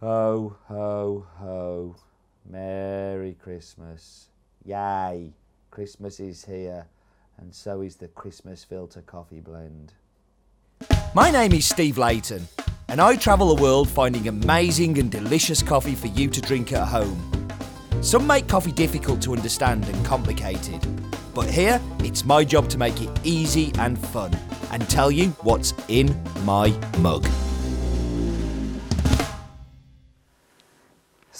Ho, ho, ho. Merry Christmas. Yay. Christmas is here, and so is the Christmas filter coffee blend. My name is Steve Leighton, and I travel the world finding amazing and delicious coffee for you to drink at home. Some make coffee difficult to understand and complicated, but here it's my job to make it easy and fun and tell you what's in my mug.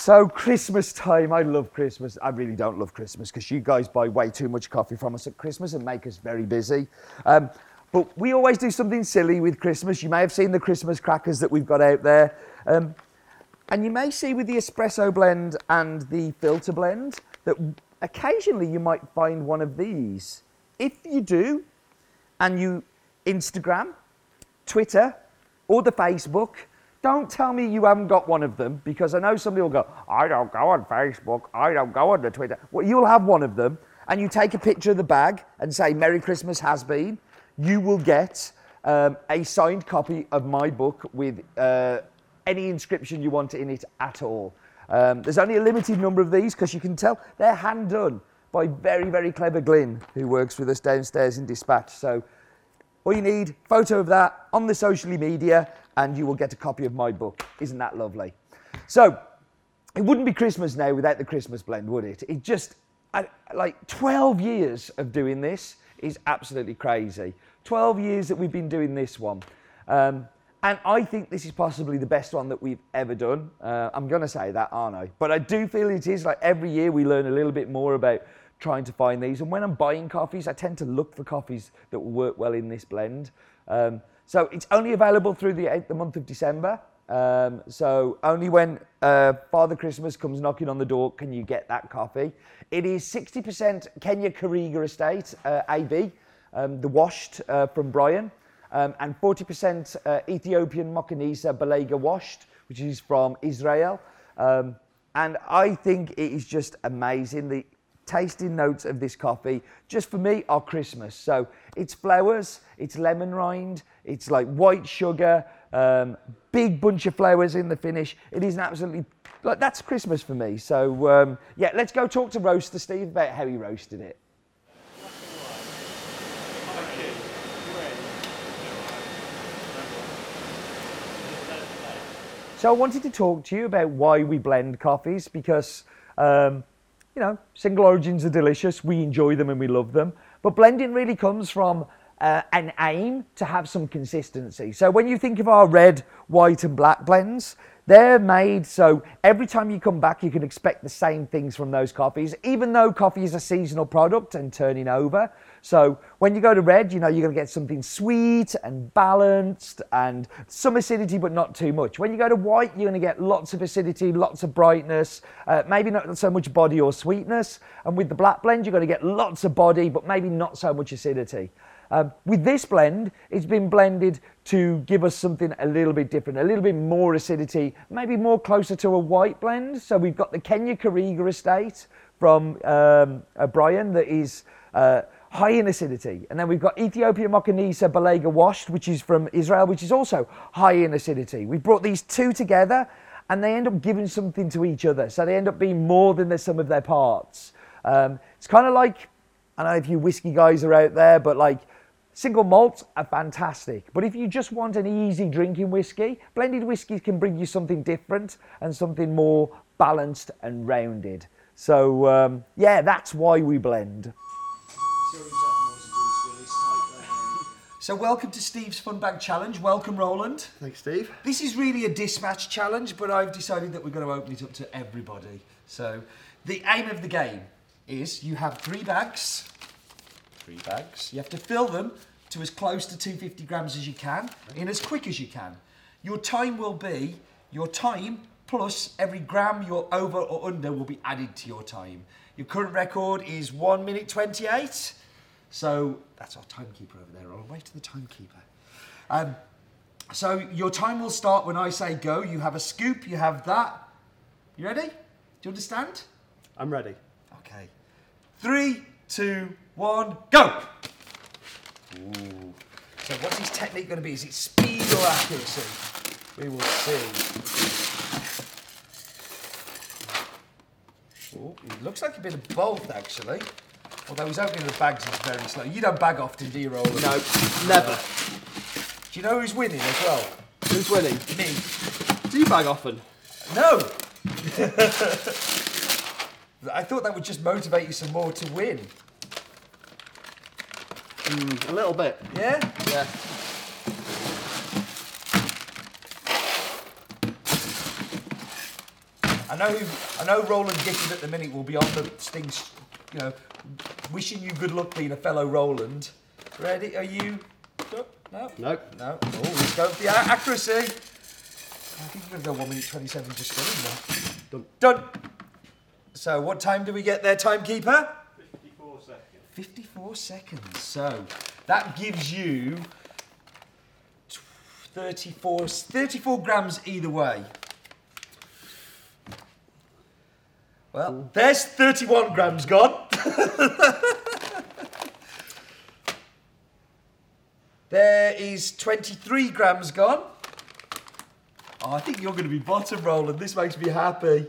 So Christmas time, I love Christmas. I really don't love Christmas because you guys buy way too much coffee from us at Christmas and make us very busy. Um, but we always do something silly with Christmas. You may have seen the Christmas crackers that we've got out there. Um, and you may see with the espresso blend and the filter blend that occasionally you might find one of these. If you do, and you Instagram, Twitter, or the Facebook, don't tell me you haven't got one of them because I know somebody will go, I don't go on Facebook, I don't go on the Twitter. Well, you'll have one of them and you take a picture of the bag and say, Merry Christmas Has Bean. You will get um, a signed copy of my book with uh, any inscription you want in it at all. Um, there's only a limited number of these because you can tell they're hand done by very, very clever Glyn, who works with us downstairs in Dispatch. So all you need, photo of that on the social media, and you will get a copy of my book. Isn't that lovely? So, it wouldn't be Christmas now without the Christmas blend, would it? It just, I, like 12 years of doing this is absolutely crazy. 12 years that we've been doing this one. Um, and I think this is possibly the best one that we've ever done. Uh, I'm going to say that, aren't I? But I do feel it is like every year we learn a little bit more about trying to find these. And when I'm buying coffees, I tend to look for coffees that will work well in this blend. Um, so it's only available through the, the month of December. Um, so only when uh, Father Christmas comes knocking on the door can you get that coffee. It is 60% Kenya Kariga Estate uh, AB, um, the washed uh, from Brian, um, and 40% uh, Ethiopian Mokanisa Balega washed, which is from Israel. Um, and I think it is just amazing. The tasting notes of this coffee, just for me, are Christmas. So it's flowers, it's lemon rind, it's like white sugar, um, big bunch of flowers in the finish. It is an absolutely, like, that's Christmas for me. So um, yeah, let's go talk to Roaster Steve about how he roasted it. So I wanted to talk to you about why we blend coffees because, um, you know, single origins are delicious. We enjoy them and we love them. But blending really comes from uh, an aim to have some consistency. So when you think of our red, white, and black blends, they're made so every time you come back, you can expect the same things from those coffees, even though coffee is a seasonal product and turning over. So when you go to red, you know you're going to get something sweet and balanced and some acidity, but not too much. When you go to white, you're going to get lots of acidity, lots of brightness, uh, maybe not so much body or sweetness. And with the black blend, you're going to get lots of body, but maybe not so much acidity. Um, with this blend, it's been blended to give us something a little bit different, a little bit more acidity, maybe more closer to a white blend. So we've got the Kenya Kariga estate from um, uh, Brian that is uh, high in acidity. And then we've got Ethiopia Mokanisa Balega washed, which is from Israel, which is also high in acidity. We've brought these two together and they end up giving something to each other. So they end up being more than the sum of their parts. Um, it's kind of like, I don't know if you whiskey guys are out there, but like Single malts are fantastic, but if you just want an easy drinking whiskey, blended whiskies can bring you something different and something more balanced and rounded. So, um, yeah, that's why we blend. So, welcome to Steve's Fun Bag Challenge. Welcome, Roland. Thanks, Steve. This is really a dispatch challenge, but I've decided that we're going to open it up to everybody. So, the aim of the game is you have three bags three bags. You have to fill them to as close to 250 grams as you can in as quick as you can. Your time will be your time plus every gram you're over or under will be added to your time. Your current record is 1 minute 28. So that's our timekeeper over there. I'll wait to the timekeeper. Um, so your time will start when I say go. You have a scoop, you have that. You ready? Do you understand? I'm ready. Okay. Three, two, one, go! Ooh. So what's his technique going to be? Is it speed or accuracy? We will see. Ooh, it looks like a bit of both, actually. Although he's opening the bags is very slow. You don't bag often, do you, Roland? No, never. Do you know who's winning as well? Who's winning? Me. Do you bag often? No. I thought that would just motivate you some more to win. Mm, a little bit. Yeah? Yeah. I know I know Roland Gifford at the minute will be on the things, you know, wishing you good luck being a fellow Roland. Ready? Are you? No? No? Nope. No. Oh, let's go for the accuracy. I think we're going to go 1 minute 27 just going Done. Done. So, what time do we get there, timekeeper? 54 seconds. 54 seconds. So, that gives you 34, 34 grams either way. Well, there's 31 grams gone. there is 23 grams gone. Oh, I think you're going to be bottom rolling. This makes me happy.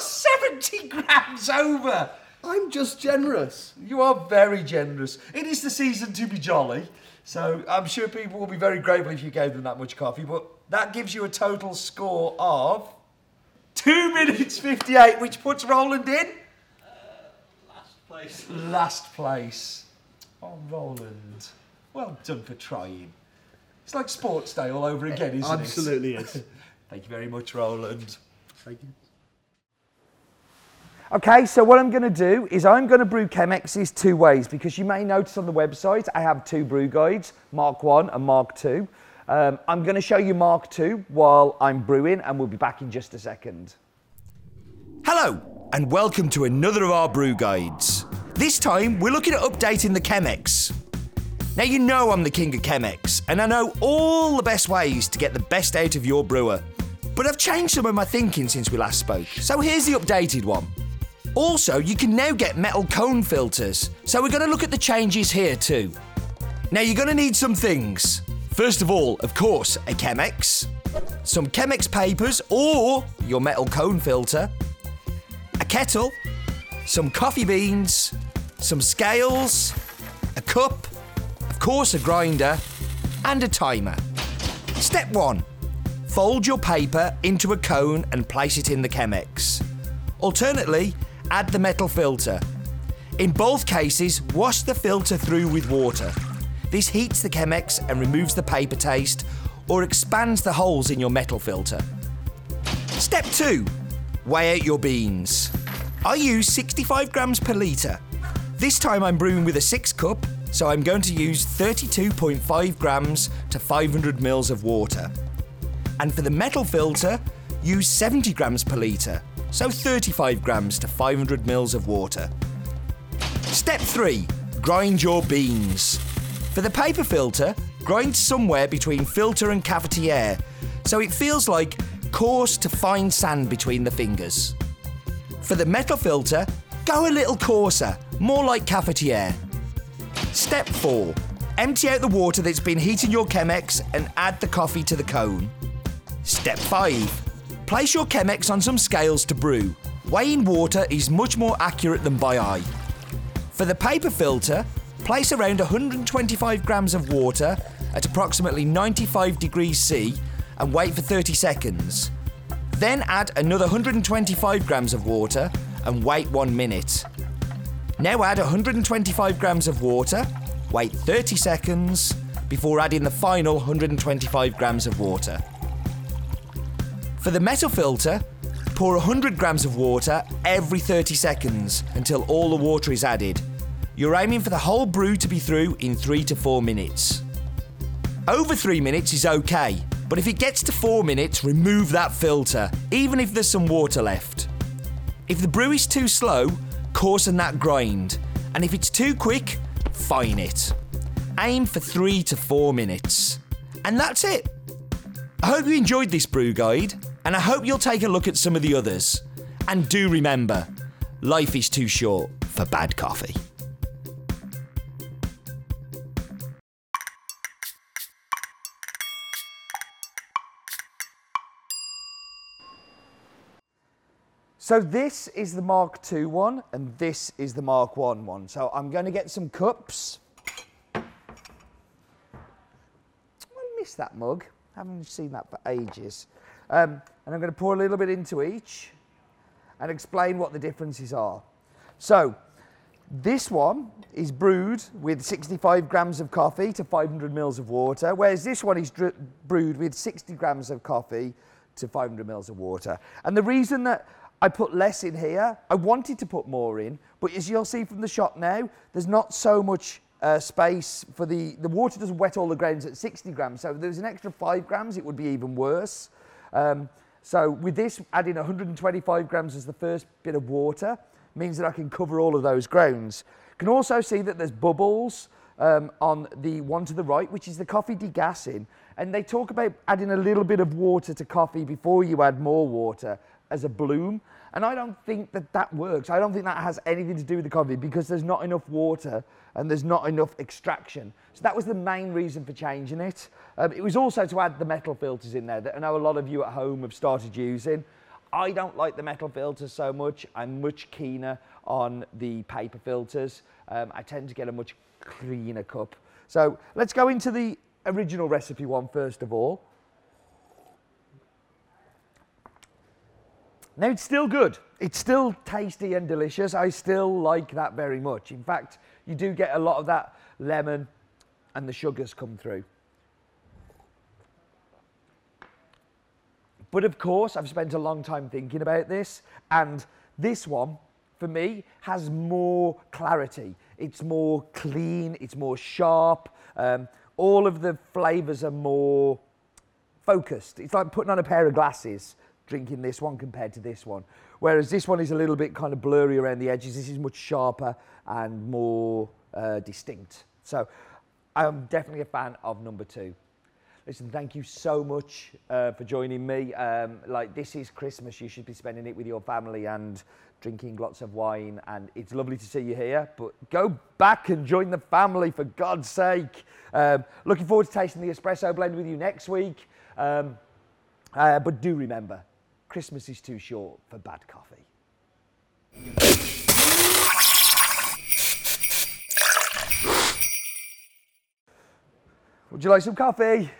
70 grams over. I'm just generous. You are very generous. It is the season to be jolly, so I'm sure people will be very grateful if you gave them that much coffee. But that gives you a total score of two minutes 58, which puts Roland in Last place. last place. Oh, Roland. Well done for trying. It's like sports day all over again, isn't it? Absolutely is. Thank you very much, Roland. Thank you. Okay, so what I'm going to do is I'm going to brew Chemexes two ways because you may notice on the website I have two brew guides, Mark 1 and Mark 2. Um, I'm going to show you Mark 2 while I'm brewing and we'll be back in just a second. Hello, and welcome to another of our brew guides. This time, we're looking at updating the Chemex. Now, you know I'm the king of Chemex, and I know all the best ways to get the best out of your brewer. But I've changed some of my thinking since we last spoke, so here's the updated one. Also, you can now get metal cone filters, so we're going to look at the changes here too. Now, you're going to need some things. First of all, of course, a Chemex, some Chemex papers or your metal cone filter, a kettle, some coffee beans, some scales, a cup, of course, a grinder, and a timer. Step 1 Fold your paper into a cone and place it in the Chemex. Alternately, add the metal filter. In both cases, wash the filter through with water. This heats the Chemex and removes the paper taste or expands the holes in your metal filter. Step 2 Weigh out your beans. I use 65 grams per litre. This time I'm brewing with a 6 cup, so I'm going to use 32.5 grams to 500 mils of water. And for the metal filter, use 70 grams per litre, so 35 grams to 500 mils of water. Step 3 Grind your beans. For the paper filter, grind somewhere between filter and cafetière, so it feels like coarse to fine sand between the fingers. For the metal filter, go a little coarser, more like cafetière. Step 4 Empty out the water that's been heating your Chemex and add the coffee to the cone. Step 5 Place your Chemex on some scales to brew. Weighing water is much more accurate than by eye. For the paper filter, place around 125 grams of water at approximately 95 degrees C and wait for 30 seconds. Then add another 125 grams of water and wait 1 minute. Now add 125 grams of water, wait 30 seconds before adding the final 125 grams of water. For the metal filter, pour 100 grams of water every 30 seconds until all the water is added. You're aiming for the whole brew to be through in 3 to 4 minutes. Over 3 minutes is okay, but if it gets to 4 minutes, remove that filter, even if there's some water left. If the brew is too slow, coarsen that grind, and if it's too quick, fine it. Aim for 3 to 4 minutes. And that's it. I hope you enjoyed this brew guide, and I hope you'll take a look at some of the others. And do remember, life is too short for bad coffee. So this is the Mark II one, and this is the Mark I one. So I'm going to get some cups. I miss that mug. I haven't seen that for ages. Um, and I'm going to pour a little bit into each and explain what the differences are. So this one is brewed with 65 grams of coffee to 500 mils of water, whereas this one is dr- brewed with 60 grams of coffee to 500 mils of water. And the reason that I put less in here, I wanted to put more in, but as you'll see from the shot now, there's not so much uh, space for the, the water doesn't wet all the grains at 60 grams. So if there's an extra five grams, it would be even worse. Um, so with this, adding 125 grams as the first bit of water means that I can cover all of those grounds. Can also see that there's bubbles um, on the one to the right, which is the coffee degassing. And they talk about adding a little bit of water to coffee before you add more water as a bloom. And I don't think that that works. I don't think that has anything to do with the coffee because there's not enough water and there's not enough extraction. So that was the main reason for changing it. Um, it was also to add the metal filters in there that I know a lot of you at home have started using. I don't like the metal filters so much. I'm much keener on the paper filters. Um, I tend to get a much cleaner cup. So let's go into the original recipe one first of all. Now it's still good. It's still tasty and delicious. I still like that very much. In fact, you do get a lot of that lemon and the sugars come through. But of course, I've spent a long time thinking about this, and this one, for me, has more clarity. It's more clean, it's more sharp. Um, all of the flavours are more focused. It's like putting on a pair of glasses, drinking this one compared to this one. Whereas this one is a little bit kind of blurry around the edges. This is much sharper and more uh, distinct. So I'm definitely a fan of number two. Listen, thank you so much uh, for joining me. Um, like, this is Christmas. You should be spending it with your family and drinking lots of wine. And it's lovely to see you here. But go back and join the family, for God's sake. Um, looking forward to tasting the espresso blend with you next week. Um, uh, but do remember, Christmas is too short for bad coffee. Would you like some coffee?